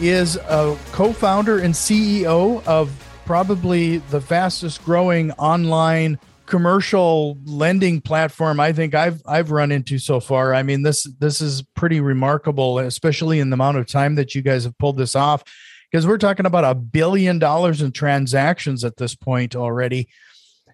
is a co founder and CEO of probably the fastest growing online commercial lending platform I think I've I've run into so far. I mean this this is pretty remarkable especially in the amount of time that you guys have pulled this off because we're talking about a billion dollars in transactions at this point already.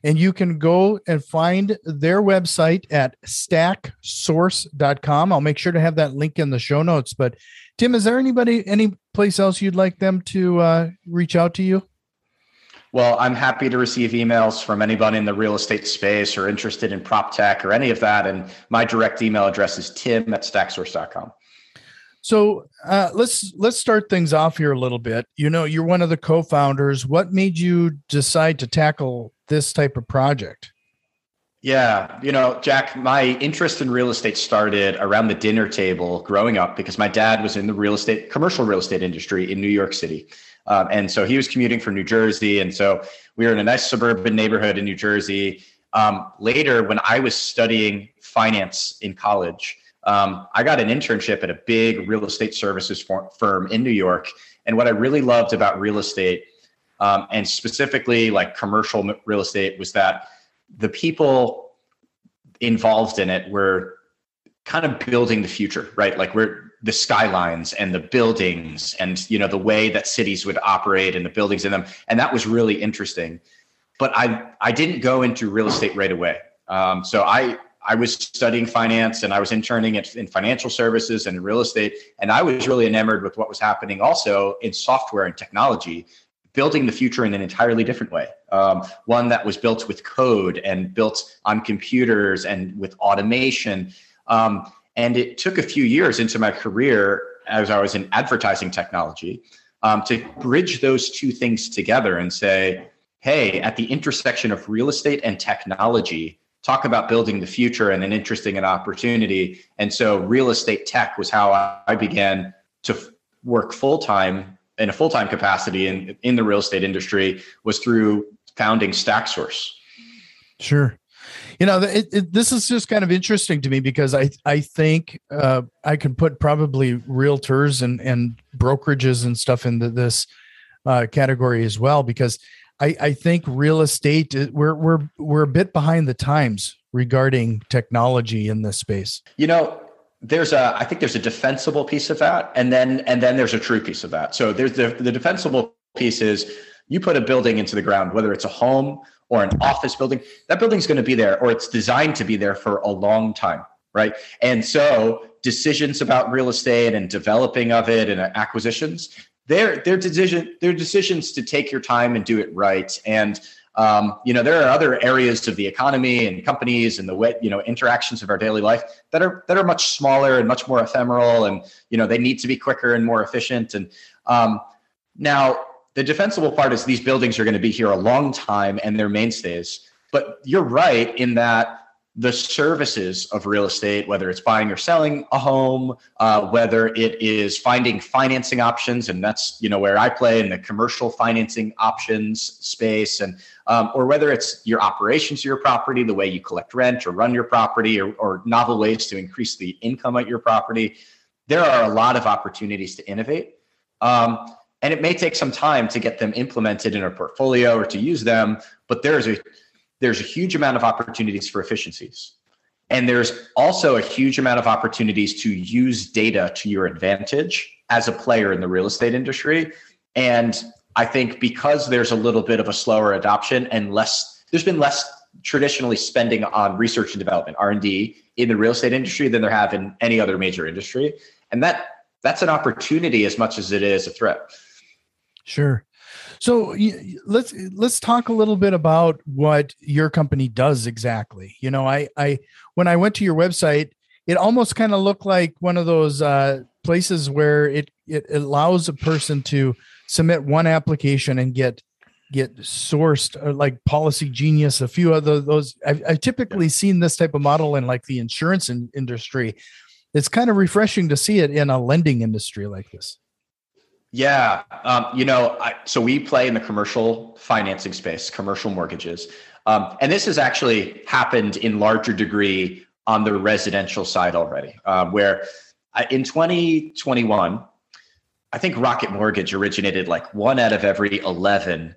And you can go and find their website at stacksource.com. I'll make sure to have that link in the show notes. But Tim, is there anybody, any place else you'd like them to uh, reach out to you? Well, I'm happy to receive emails from anybody in the real estate space or interested in prop tech or any of that. And my direct email address is tim at stacksource.com. So uh, let's let's start things off here a little bit. You know, you're one of the co-founders. What made you decide to tackle this type of project? Yeah, you know, Jack, my interest in real estate started around the dinner table growing up because my dad was in the real estate, commercial real estate industry in New York City. Um, and so he was commuting from New Jersey. And so we were in a nice suburban neighborhood in New Jersey. Um, later, when I was studying finance in college, um, I got an internship at a big real estate services firm in New York. And what I really loved about real estate, um, and specifically like commercial real estate, was that the people involved in it were kind of building the future, right? Like we're the skylines and the buildings and you know the way that cities would operate and the buildings in them, and that was really interesting. But I I didn't go into real estate right away. Um, so I I was studying finance and I was interning in financial services and in real estate, and I was really enamored with what was happening also in software and technology building the future in an entirely different way. Um, one that was built with code and built on computers and with automation. Um, and it took a few years into my career as I was in advertising technology um, to bridge those two things together and say, hey, at the intersection of real estate and technology, talk about building the future and an interesting an opportunity. And so real estate tech was how I began to work full time in a full time capacity in in the real estate industry was through founding StackSource. Sure. You know, it, it, this is just kind of interesting to me because I I think uh, I can put probably realtors and and brokerages and stuff into this uh, category as well because I I think real estate uh, we're we're we're a bit behind the times regarding technology in this space. You know, there's a i think there's a defensible piece of that and then and then there's a true piece of that so there's the, the defensible piece is you put a building into the ground whether it's a home or an office building that building's going to be there or it's designed to be there for a long time right and so decisions about real estate and developing of it and acquisitions they're, they're decision they're decisions to take your time and do it right and um, you know, there are other areas of the economy and companies and the way, you know, interactions of our daily life that are that are much smaller and much more ephemeral, and you know, they need to be quicker and more efficient. And um, now, the defensible part is these buildings are going to be here a long time and they're mainstays. But you're right in that the services of real estate, whether it's buying or selling a home, uh, whether it is finding financing options, and that's you know where I play in the commercial financing options space, and um, or whether it's your operations of your property, the way you collect rent or run your property, or, or novel ways to increase the income at your property. There are a lot of opportunities to innovate. Um, and it may take some time to get them implemented in a portfolio or to use them, but there is a there's a huge amount of opportunities for efficiencies. And there's also a huge amount of opportunities to use data to your advantage as a player in the real estate industry. And I think because there's a little bit of a slower adoption and less, there's been less traditionally spending on research and development, R&D in the real estate industry than there have in any other major industry. And that that's an opportunity as much as it is a threat. Sure. So let's let's talk a little bit about what your company does exactly. You know, I I when I went to your website, it almost kind of looked like one of those uh, places where it it allows a person to submit one application and get get sourced or uh, like Policygenius a few of those I've, I've typically seen this type of model in like the insurance in, industry it's kind of refreshing to see it in a lending industry like this yeah um, you know I, so we play in the commercial financing space commercial mortgages um, and this has actually happened in larger degree on the residential side already um, where in 2021 I think Rocket Mortgage originated like one out of every 11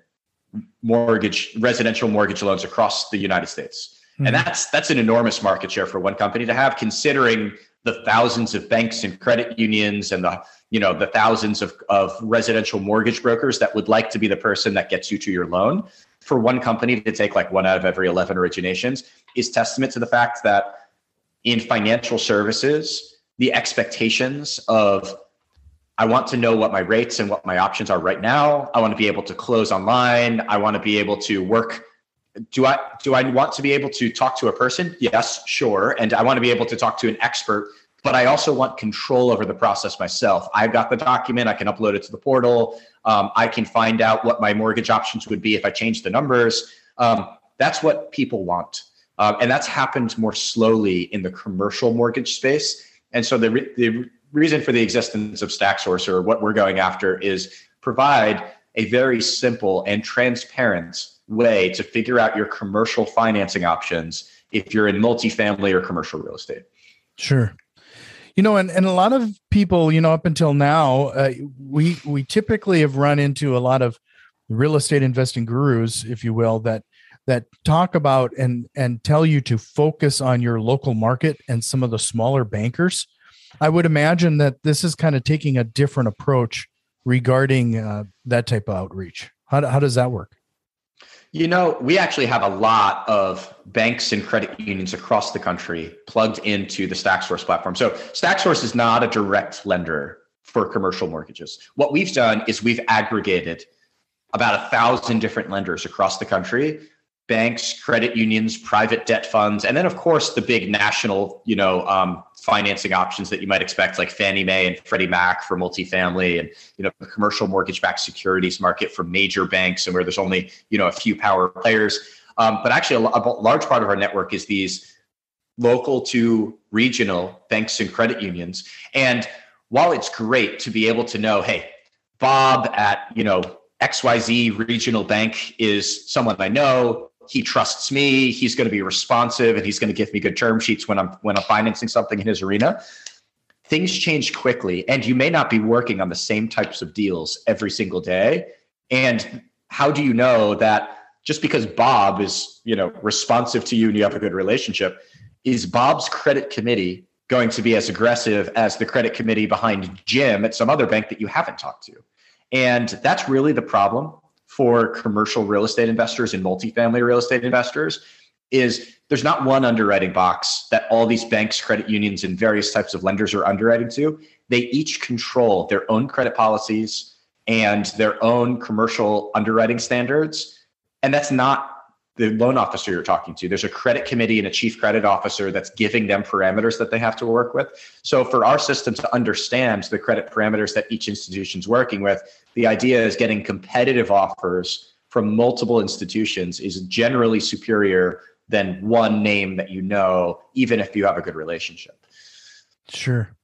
mortgage residential mortgage loans across the United States. Mm-hmm. And that's that's an enormous market share for one company to have considering the thousands of banks and credit unions and the you know the thousands of, of residential mortgage brokers that would like to be the person that gets you to your loan for one company to take like one out of every 11 originations is testament to the fact that in financial services the expectations of I want to know what my rates and what my options are right now. I want to be able to close online. I want to be able to work. Do I do I want to be able to talk to a person? Yes, sure. And I want to be able to talk to an expert, but I also want control over the process myself. I've got the document. I can upload it to the portal. Um, I can find out what my mortgage options would be if I change the numbers. Um, that's what people want, uh, and that's happened more slowly in the commercial mortgage space. And so the the reason for the existence of StackSource or what we're going after is provide a very simple and transparent way to figure out your commercial financing options if you're in multifamily or commercial real estate. Sure. You know, and, and a lot of people, you know, up until now, uh, we we typically have run into a lot of real estate investing gurus, if you will, that that talk about and and tell you to focus on your local market and some of the smaller bankers I would imagine that this is kind of taking a different approach regarding uh, that type of outreach. How, how does that work? You know, we actually have a lot of banks and credit unions across the country plugged into the StackSource platform. So StackSource is not a direct lender for commercial mortgages. What we've done is we've aggregated about a thousand different lenders across the country banks, credit unions, private debt funds, and then of course the big national, you know, um, financing options that you might expect, like Fannie Mae and Freddie Mac for multifamily, and you know, the commercial mortgage-backed securities market for major banks, and where there's only you know a few power players. Um, but actually, a, a large part of our network is these local to regional banks and credit unions. And while it's great to be able to know, hey, Bob at you know XYZ regional bank is someone I know he trusts me he's going to be responsive and he's going to give me good term sheets when i'm when i'm financing something in his arena. Things change quickly and you may not be working on the same types of deals every single day. And how do you know that just because bob is you know responsive to you and you have a good relationship is bob's credit committee going to be as aggressive as the credit committee behind jim at some other bank that you haven't talked to? And that's really the problem for commercial real estate investors and multifamily real estate investors is there's not one underwriting box that all these banks, credit unions, and various types of lenders are underwriting to. They each control their own credit policies and their own commercial underwriting standards. And that's not the loan officer you're talking to. There's a credit committee and a chief credit officer that's giving them parameters that they have to work with. So for our system to understand the credit parameters that each institution's working with, the idea is getting competitive offers from multiple institutions is generally superior than one name that you know, even if you have a good relationship. Sure.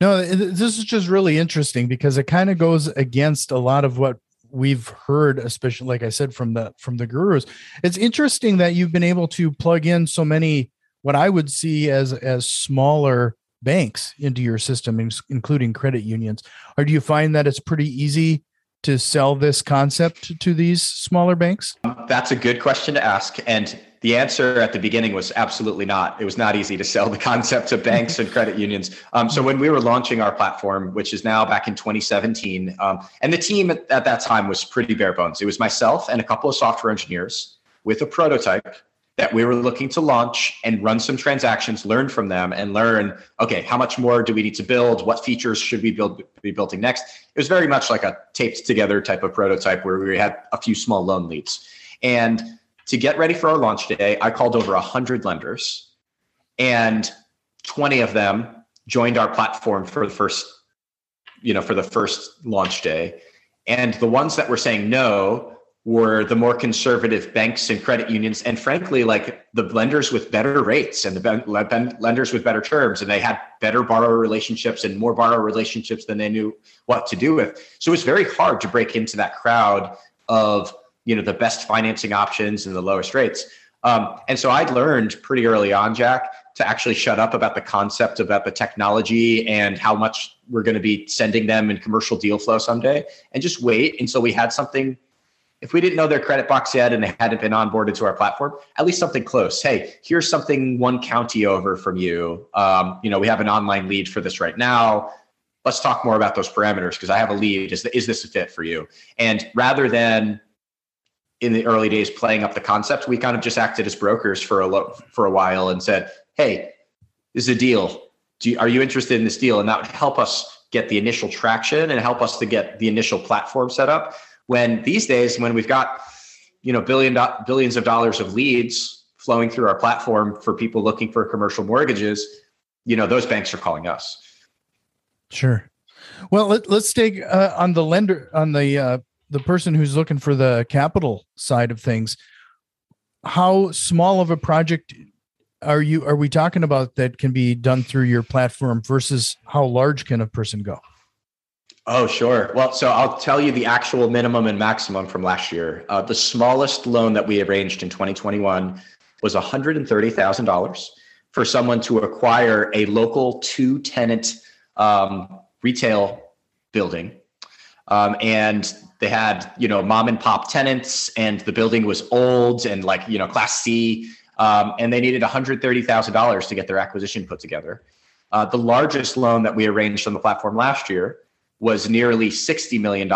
No, this is just really interesting because it kind of goes against a lot of what we've heard especially like i said from the from the gurus it's interesting that you've been able to plug in so many what i would see as as smaller banks into your system including credit unions. Or do you find that it's pretty easy to sell this concept to these smaller banks? That's a good question to ask. And the answer at the beginning was absolutely not. It was not easy to sell the concept to banks and credit unions. Um, so when we were launching our platform, which is now back in 2017, um, and the team at, at that time was pretty bare bones. It was myself and a couple of software engineers with a prototype that we were looking to launch and run some transactions, learn from them, and learn okay, how much more do we need to build? What features should we build be building next? It was very much like a taped together type of prototype where we had a few small loan leads. And to get ready for our launch day, I called over 100 lenders, and 20 of them joined our platform for the first, you know, for the first launch day. And the ones that were saying no were the more conservative banks and credit unions, and frankly, like the lenders with better rates and the lenders with better terms, and they had better borrower relationships and more borrower relationships than they knew what to do with. So it was very hard to break into that crowd of you know the best financing options and the lowest rates. Um, and so I'd learned pretty early on, Jack, to actually shut up about the concept about the technology and how much we're going to be sending them in commercial deal flow someday, and just wait until we had something if we didn't know their credit box yet and they hadn't been onboarded to our platform, at least something close. Hey, here's something one county over from you. Um, you know, we have an online lead for this right now. Let's talk more about those parameters because I have a lead. Is, is this a fit for you? And rather than in the early days playing up the concept, we kind of just acted as brokers for a lo- for a while and said, "Hey, this is a deal. You, are you interested in this deal?" And that would help us get the initial traction and help us to get the initial platform set up when these days, when we've got you know billion do- billions of dollars of leads flowing through our platform for people looking for commercial mortgages, you know those banks are calling us. Sure. Well, let, us take uh, on the lender on the uh, the person who's looking for the capital side of things. How small of a project are you are we talking about that can be done through your platform versus how large can a person go? Oh, sure. Well, so I'll tell you the actual minimum and maximum from last year. Uh, the smallest loan that we arranged in 2021 was $130,000 for someone to acquire a local two tenant um, retail building. Um, and they had, you know, mom and pop tenants, and the building was old and like, you know, class C. Um, and they needed $130,000 to get their acquisition put together. Uh, the largest loan that we arranged on the platform last year was nearly $60 million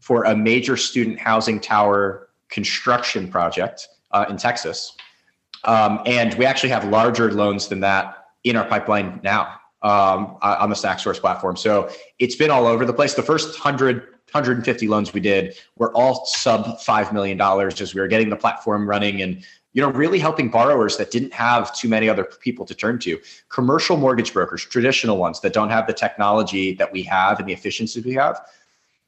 for a major student housing tower construction project uh, in Texas. Um, and we actually have larger loans than that in our pipeline now um, on the StackSource platform. So it's been all over the place. The first 100, 150 loans we did were all sub $5 million as we were getting the platform running and you know, really helping borrowers that didn't have too many other people to turn to. Commercial mortgage brokers, traditional ones that don't have the technology that we have and the efficiency we have,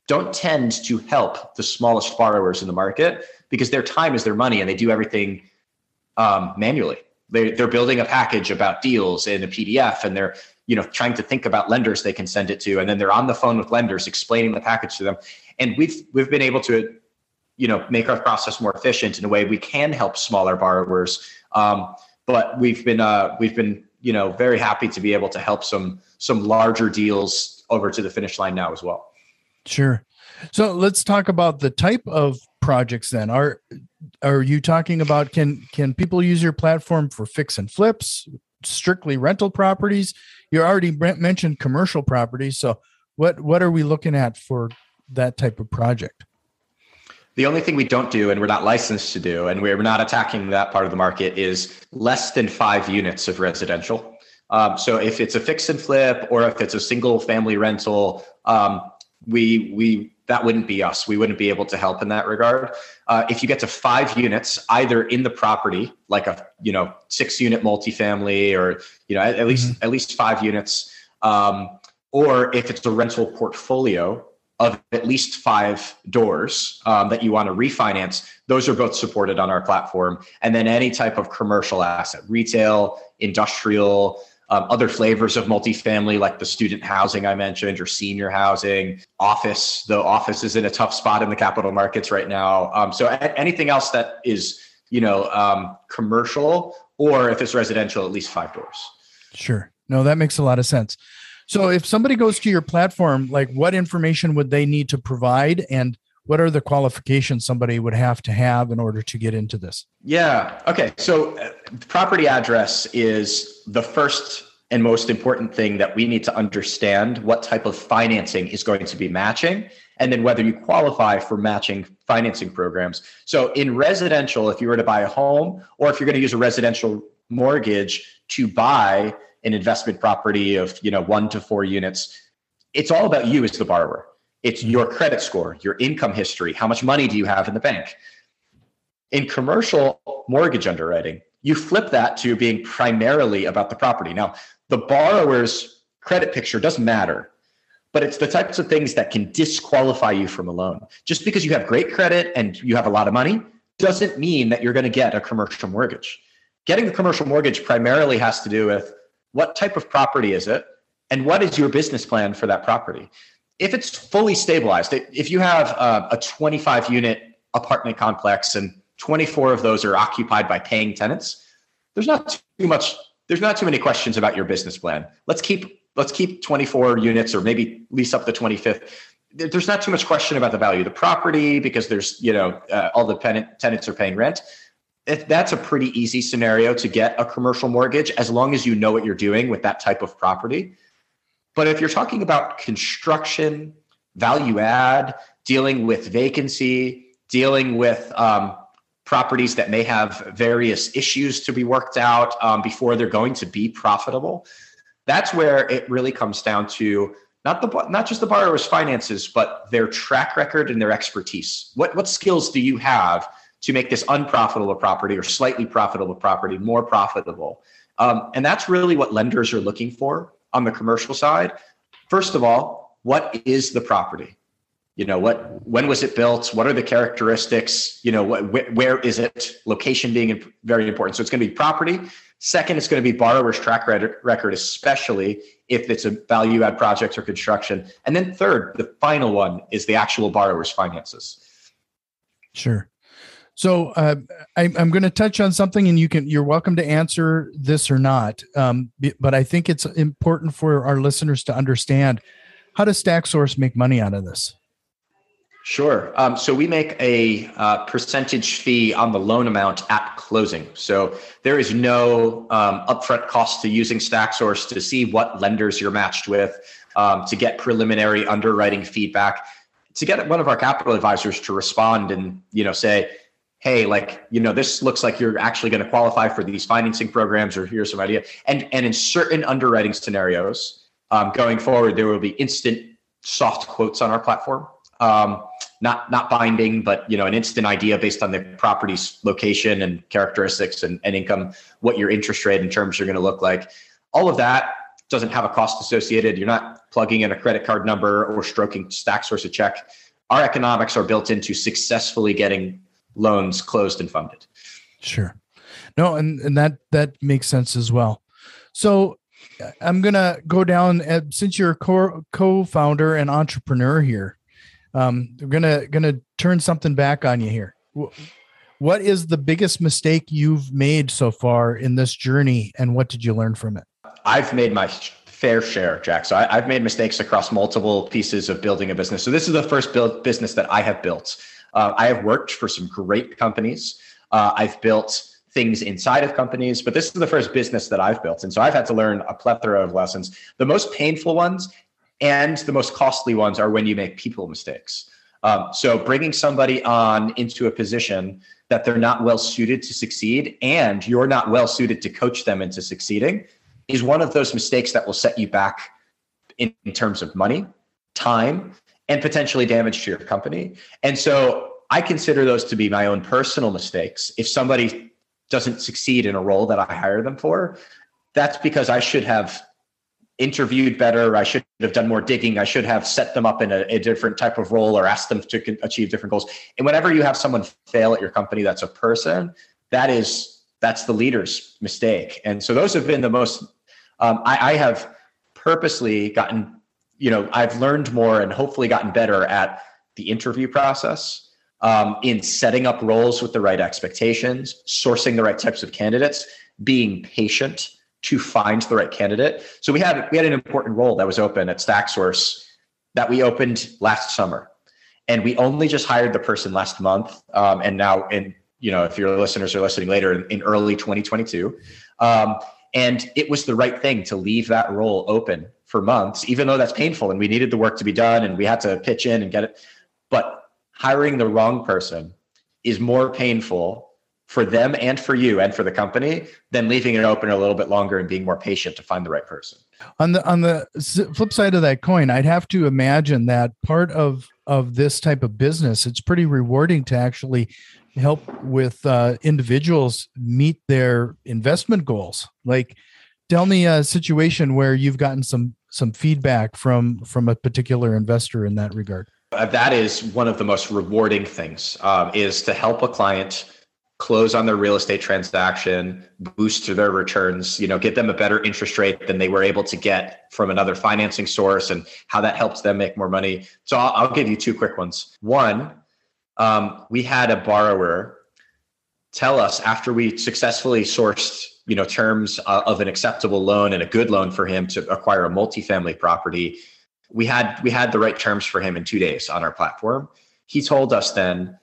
don't tend to help the smallest borrowers in the market because their time is their money and they do everything um, manually. They, they're building a package about deals in a PDF and they're you know trying to think about lenders they can send it to and then they're on the phone with lenders explaining the package to them. And we've we've been able to you know make our process more efficient in a way we can help smaller borrowers. Um, but we've been uh, we've been you know very happy to be able to help some some larger deals over to the finish line now as well. Sure. So let's talk about the type of projects then. Are are you talking about can can people use your platform for fix and flips strictly rental properties you already mentioned commercial properties so what what are we looking at for that type of project the only thing we don't do, and we're not licensed to do, and we're not attacking that part of the market, is less than five units of residential. Um, so if it's a fix and flip, or if it's a single family rental, um, we we that wouldn't be us. We wouldn't be able to help in that regard. Uh, if you get to five units, either in the property, like a you know six unit multifamily, or you know at, at least mm-hmm. at least five units, um, or if it's a rental portfolio, of at least five doors um, that you want to refinance, those are both supported on our platform. And then any type of commercial asset, retail, industrial, um, other flavors of multifamily, like the student housing I mentioned, or senior housing, office. The office is in a tough spot in the capital markets right now. Um, so anything else that is, you know, um, commercial, or if it's residential, at least five doors. Sure. No, that makes a lot of sense. So if somebody goes to your platform, like what information would they need to provide and what are the qualifications somebody would have to have in order to get into this? Yeah. Okay. So uh, property address is the first and most important thing that we need to understand what type of financing is going to be matching and then whether you qualify for matching financing programs. So in residential, if you were to buy a home or if you're going to use a residential mortgage to buy an investment property of you know one to four units it's all about you as the borrower it's your credit score your income history how much money do you have in the bank in commercial mortgage underwriting you flip that to being primarily about the property now the borrower's credit picture doesn't matter but it's the types of things that can disqualify you from a loan. Just because you have great credit and you have a lot of money doesn't mean that you're going to get a commercial mortgage. Getting the commercial mortgage primarily has to do with what type of property is it and what is your business plan for that property. If it's fully stabilized, if you have a, a 25 unit apartment complex and 24 of those are occupied by paying tenants, there's not too much there's not too many questions about your business plan. Let's keep let's keep 24 units or maybe lease up the 25th. There's not too much question about the value of the property because there's, you know, uh, all the tenant, tenants are paying rent. If that's a pretty easy scenario to get a commercial mortgage as long as you know what you're doing with that type of property. But if you're talking about construction, value add, dealing with vacancy, dealing with um, properties that may have various issues to be worked out um, before they're going to be profitable, that's where it really comes down to not the not just the borrower's finances, but their track record and their expertise. What what skills do you have to make this unprofitable property or slightly profitable property more profitable? Um, and that's really what lenders are looking for on the commercial side. First of all, what is the property? You know what? When was it built? What are the characteristics? You know what? Wh- where is it? Location being very important. So it's going to be property. Second, it's going to be borrower's track record, especially if it's a value add project or construction. And then third, the final one is the actual borrower's finances. Sure. So uh, I, am going to touch on something, and you can you're welcome to answer this or not. Um, but I think it's important for our listeners to understand how does StackSource make money out of this. Sure. Um, so we make a uh, percentage fee on the loan amount at closing. So there is no um, upfront cost to using StackSource to see what lenders you're matched with, um, to get preliminary underwriting feedback, to get one of our capital advisors to respond and you know say, hey, like you know this looks like you're actually going to qualify for these financing programs, or here's some idea. And and in certain underwriting scenarios, um, going forward, there will be instant soft quotes on our platform um, not not binding, but you know, an instant idea based on the property's location and characteristics and, and income, what your interest rate and terms are going to look like. All of that doesn't have a cost associated. You're not plugging in a credit card number or stroking StackSource a check. Our economics are built into successfully getting loans closed and funded. Sure. No, and, and that that makes sense as well. So I'm gonna go down uh, since you're a co- co-founder and entrepreneur here um, I'm gonna gonna turn something back on you here. What is the biggest mistake you've made so far in this journey, and what did you learn from it? I've made my fair share, Jack. So I, have made mistakes across multiple pieces of building a business. So this is the first build business that I have built. Uh, I have worked for some great companies. Uh, I've built things inside of companies, but this is the first business that I've built. And so I've had to learn a plethora of lessons. The most painful ones and the most costly ones are when you make people mistakes. Um, so bringing somebody on into a position that they're not well suited to succeed and you're not well suited to coach them into succeeding is one of those mistakes that will set you back in, in terms of money, time, and potentially damage to your company. And so I consider those to be my own personal mistakes. If somebody doesn't succeed in a role that I hire them for, that's because I should have interviewed better. I should have done more digging. I should have set them up in a, a, different type of role or asked them to achieve different goals. And whenever you have someone fail at your company, that's a person. That is that's the leader's mistake. And so those have been the most. Um, I, I have purposely gotten. You know, I've learned more and hopefully gotten better at the interview process. Um, in setting up roles with the right expectations, sourcing the right types of candidates, being patient, to find the right candidate. So we had we had an important role that was open at StackSource that we opened last summer, and we only just hired the person last month. Um, and now, in you know, if your listeners are listening later in, in early 2022, um, and it was the right thing to leave that role open for months, even though that's painful, and we needed the work to be done, and we had to pitch in and get it. But hiring the wrong person is more painful for them and for you and for the company than leaving it open a little bit longer and being more patient to find the right person. On the on the flip side of that coin, I'd have to imagine that part of of this type of business, it's pretty rewarding to actually help with uh, individuals meet their investment goals. Like Tell me a situation where you've gotten some some feedback from from a particular investor in that regard. Uh, that is one of the most rewarding things um, is to help a client close on their real estate transaction, boost their returns, you know, get them a better interest rate than they were able to get from another financing source and how that helps them make more money. So I'll, I'll give you two quick ones. One, um, we had a borrower tell us after we successfully sourced you know terms uh, of an acceptable loan and a good loan for him to acquire a multifamily property we had we had the right terms for him in two days on our platform. He told us then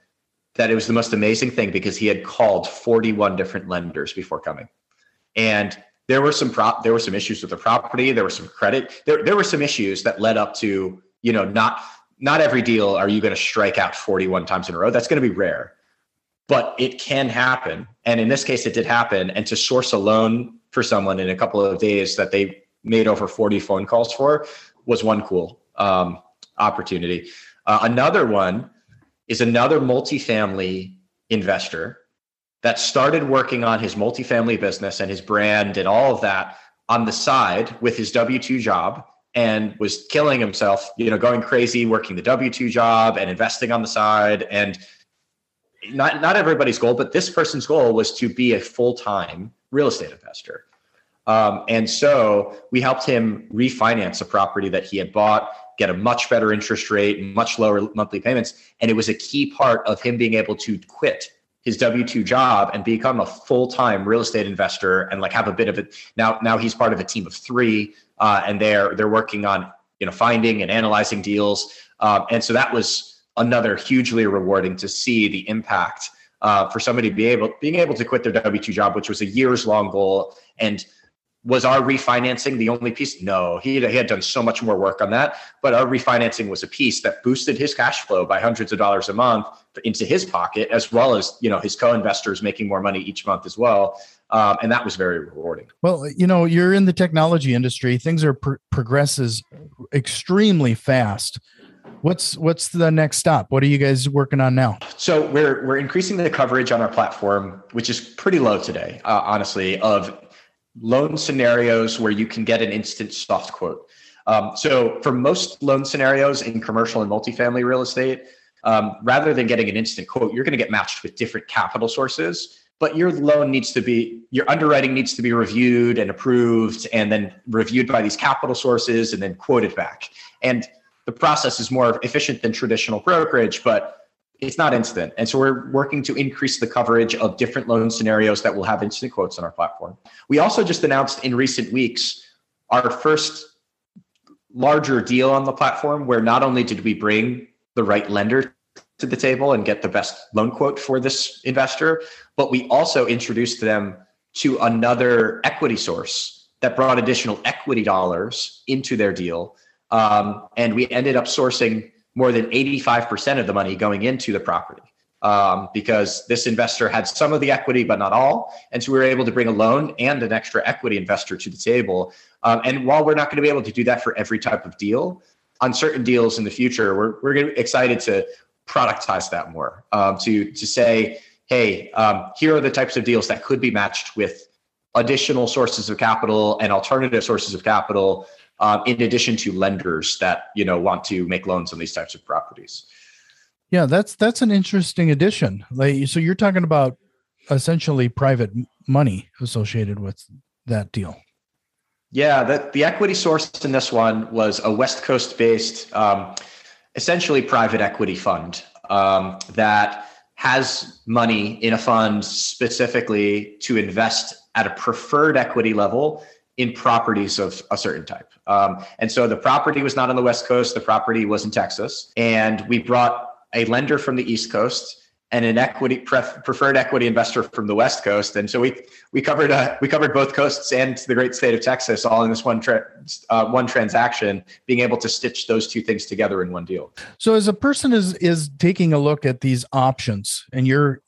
that it was the most amazing thing because he had called 41 different lenders before coming. And there were some prop there were some issues with the property. There were some credit there, there were some issues that led up to you know not not every deal are you going to strike out 41 times in a row. That's going to be rare but it can happen. And in this case, it did happen. And to source a loan for someone in a couple of days that they made over 40 phone calls for was one cool um, opportunity. Uh, another one is another multifamily investor that started working on his multifamily business and his brand and all of that on the side with his W 2 job and was killing himself, you know, going crazy, working the W 2 job and investing on the side. And not not everybody's goal, but this person's goal was to be a full time real estate investor. Um, and so we helped him refinance a property that he had bought, get a much better interest rate, much lower monthly payments, and it was a key part of him being able to quit his W two job and become a full time real estate investor and like have a bit of it. Now now he's part of a team of three, uh, and they're they're working on you know finding and analyzing deals, um, and so that was another hugely rewarding to see the impact uh, for somebody be able being able to quit their W two job, which was a years long goal, and was our refinancing the only piece? No, he had, he had done so much more work on that, but our refinancing was a piece that boosted his cash flow by hundreds of dollars a month into his pocket, as well as you know his co-investors making more money each month as well. Um, and that was very rewarding. Well, you know, you're in the technology industry; things are pro- progresses extremely fast what's what's the next stop? What are you guys working on now? So we're we're increasing the coverage on our platform which is pretty low today uh, honestly of loan scenarios where you can get an instant soft quote. Um, so for most loan scenarios in commercial and multifamily real estate um, rather than getting an instant quote you're going to get matched with different capital sources but your loan needs to be your underwriting needs to be reviewed and approved and then reviewed by these capital sources and then quoted back. And the process is more efficient than traditional brokerage, but it's not instant. And so we're working to increase the coverage of different loan scenarios that will have instant quotes on our platform. We also just announced in recent weeks our first larger deal on the platform where not only did we bring the right lender to the table and get the best loan quote for this investor, but we also introduced them to another equity source that brought additional equity dollars into their deal um, and we ended up sourcing more than 85% of the money going into the property um, because this investor had some of the equity, but not all. And so we were able to bring a loan and an extra equity investor to the table. Um, and while we're not going to be able to do that for every type of deal, on certain deals in the future, we're, we're excited to productize that more um, to, to say, hey, um, here are the types of deals that could be matched with additional sources of capital and alternative sources of capital um, in addition to lenders that you know want to make loans on these types of properties. Yeah, that's that's an interesting addition. Like, so you're talking about essentially private money associated with that deal. Yeah, the, the equity source in this one was a West Coast based, um, essentially private equity fund um, that has money in a fund specifically to invest at a preferred equity level in properties of a certain type. Um, and so the property was not on the West Coast, the property was in Texas. And we brought a lender from the East Coast and an equity pref- preferred equity investor from the West Coast, and so we we covered uh, we covered both coasts and the great state of Texas all in this one tra- uh, one transaction, being able to stitch those two things together in one deal. So, as a person is is taking a look at these options, and you're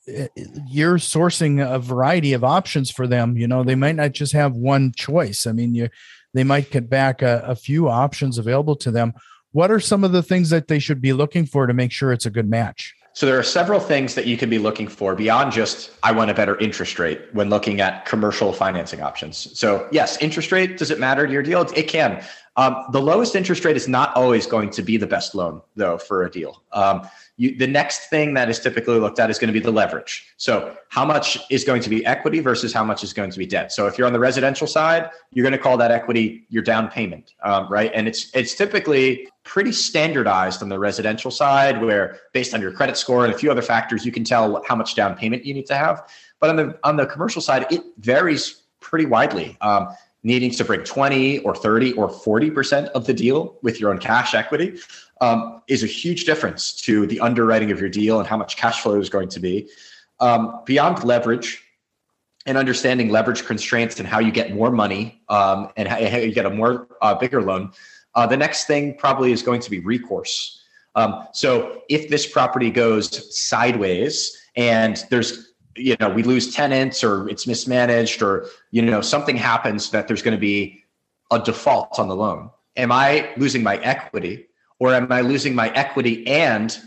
you're sourcing a variety of options for them, you know, they might not just have one choice. I mean, you they might get back a, a few options available to them. What are some of the things that they should be looking for to make sure it's a good match? So there are several things that you can be looking for beyond just I want a better interest rate when looking at commercial financing options. So yes, interest rate does it matter to your deal? It can. Um, the lowest interest rate is not always going to be the best loan though for a deal. Um, you, the next thing that is typically looked at is going to be the leverage. So, how much is going to be equity versus how much is going to be debt? So, if you're on the residential side, you're going to call that equity your down payment, um, right? And it's it's typically pretty standardized on the residential side, where based on your credit score and a few other factors, you can tell how much down payment you need to have. But on the on the commercial side, it varies pretty widely. Um, needing to bring 20 or 30 or 40% of the deal with your own cash equity um, is a huge difference to the underwriting of your deal and how much cash flow is going to be. Um, beyond leverage and understanding leverage constraints and how you get more money um, and how, you get a more uh, bigger loan, uh, the next thing probably is going to be recourse. Um, so if this property goes sideways and there's you know we lose tenants or it's mismanaged or you know something happens that there's going to be a default on the loan am i losing my equity or am I losing my equity and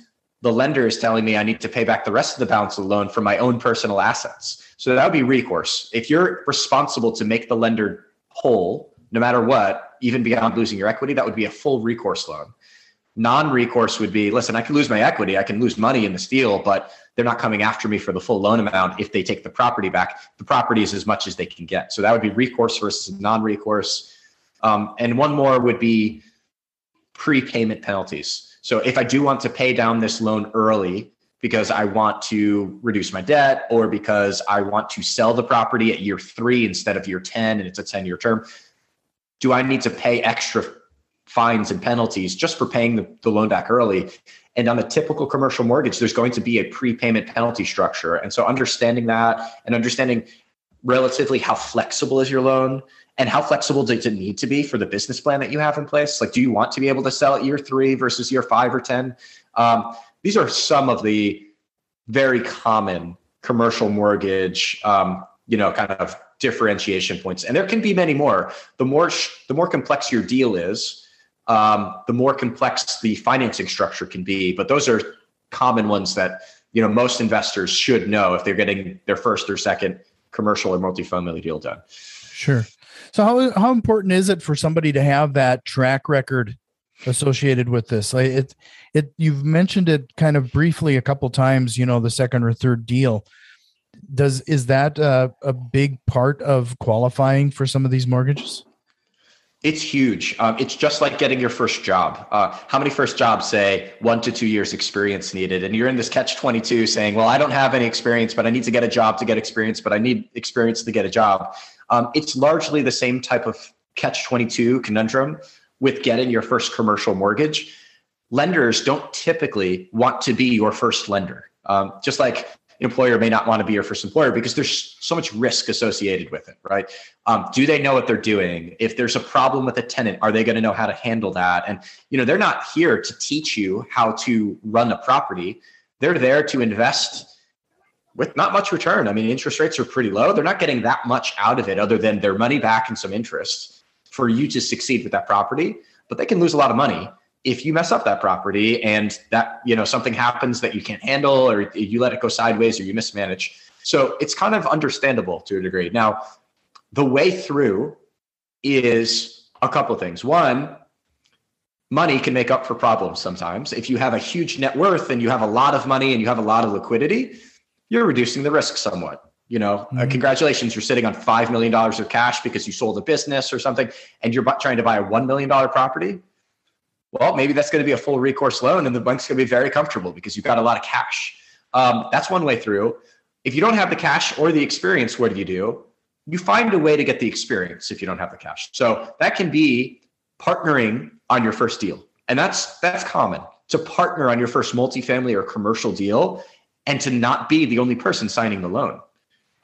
the lender is telling me I need to pay back the rest of the balance of the loan for my own personal assets? So that would be recourse. If you're responsible to make the lender whole, no matter what, even beyond losing your equity, that would be a full recourse loan. Non recourse would be listen, I can lose my equity, I can lose money in this deal, but they're not coming after me for the full loan amount if they take the property back. The property is as much as they can get. So that would be recourse versus non recourse. Um, and one more would be prepayment penalties. So if I do want to pay down this loan early because I want to reduce my debt or because I want to sell the property at year three instead of year 10 and it's a 10 year term, do I need to pay extra fines and penalties just for paying the, the loan back early? And on a typical commercial mortgage, there's going to be a prepayment penalty structure. And so understanding that and understanding relatively how flexible is your loan and how flexible does it need to be for the business plan that you have in place like do you want to be able to sell at year three versus year five or ten um, these are some of the very common commercial mortgage um, you know kind of differentiation points and there can be many more the more the more complex your deal is um, the more complex the financing structure can be but those are common ones that you know most investors should know if they're getting their first or second commercial or multifamily deal done sure so how how important is it for somebody to have that track record associated with this? Like it it you've mentioned it kind of briefly a couple times, you know, the second or third deal. Does is that a, a big part of qualifying for some of these mortgages? It's huge. Um, it's just like getting your first job. Uh, how many first jobs say one to two years experience needed? And you're in this catch 22 saying, well, I don't have any experience, but I need to get a job to get experience, but I need experience to get a job. Um, it's largely the same type of catch 22 conundrum with getting your first commercial mortgage. Lenders don't typically want to be your first lender. Um, just like employer may not want to be your first employer because there's so much risk associated with it, right? Um, do they know what they're doing? If there's a problem with a tenant, are they going to know how to handle that? And you know, they're not here to teach you how to run a property. They're there to invest with not much return. I mean, interest rates are pretty low. They're not getting that much out of it other than their money back and some interest for you to succeed with that property. But they can lose a lot of money if you mess up that property and that, you know, something happens that you can't handle or you let it go sideways or you mismanage. So it's kind of understandable to a degree. Now, the way through is a couple of things. One, money can make up for problems sometimes. If you have a huge net worth and you have a lot of money and you have a lot of liquidity, you're reducing the risk somewhat. You know, uh, mm-hmm. uh, congratulations, you're sitting on $5 million of cash because you sold a business or something and you're trying to buy a $1 million property. Well, maybe that's going to be a full recourse loan and the bank's going to be very comfortable because you've got a lot of cash. Um, that's one way through. If you don't have the cash or the experience, what do you do? You find a way to get the experience if you don't have the cash. So that can be partnering on your first deal. And that's that's common to partner on your first multifamily or commercial deal and to not be the only person signing the loan.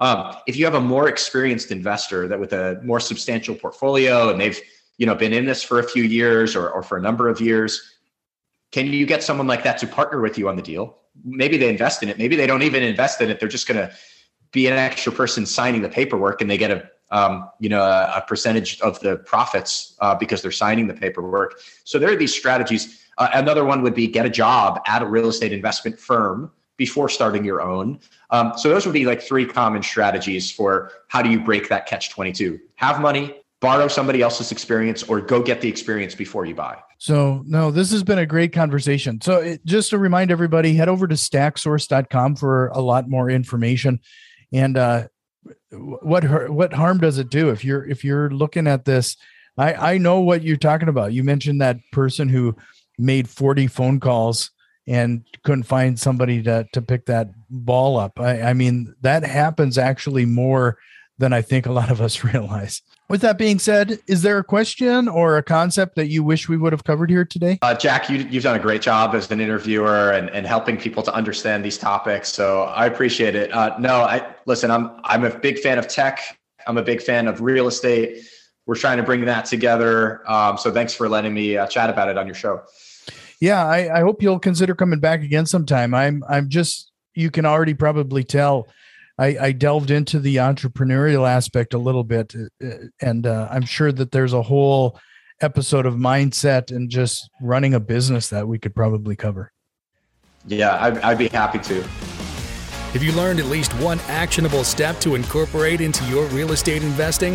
Um, if you have a more experienced investor that with a more substantial portfolio and they've you know been in this for a few years or, or for a number of years, can you get someone like that to partner with you on the deal? Maybe they invest in it. Maybe they don't even invest in it. They're just going to be an extra person signing the paperwork, and they get a um, you know a, a, percentage of the profits uh, because they're signing the paperwork. So there are these strategies. Uh, another one would be get a job at a real estate investment firm before starting your own. Um, so those would be like three common strategies for how do you break that catch 22. Have money, borrow somebody else's experience, or go get the experience before you buy. So, no, this has been a great conversation. So, it, just to remind everybody, head over to stacksource.com for a lot more information. And uh, what what harm does it do if you're if you're looking at this? I I know what you're talking about. You mentioned that person who made 40 phone calls and couldn't find somebody to to pick that ball up. I, I mean, that happens actually more than I think a lot of us realize. With that being said, is there a question or a concept that you wish we would have covered here today? Uh, Jack, you, have done a great job as an interviewer and, and helping people to understand these topics. So I appreciate it. Uh, no, I listen. I'm I'm a big fan of tech. I'm a big fan of real estate. We're trying to bring that together. Um, so thanks for letting me uh, chat about it on your show. Yeah, I, I hope you'll consider coming back again sometime. I'm I'm just you can already probably tell I, I delved into the entrepreneurial aspect a little bit, uh, uh, and uh, I'm sure that there's a whole episode of mindset and just running a business that we could probably cover. Yeah, I'd, I'd be happy to. Have you learned at least one actionable step to incorporate into your real estate investing?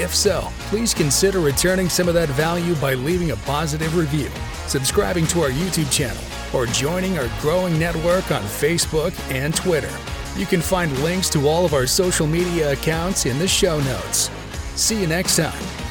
If so, please consider returning some of that value by leaving a positive review, subscribing to our YouTube channel, or joining our growing network on Facebook and Twitter. You can find links to all of our social media accounts in the show notes. See you next time.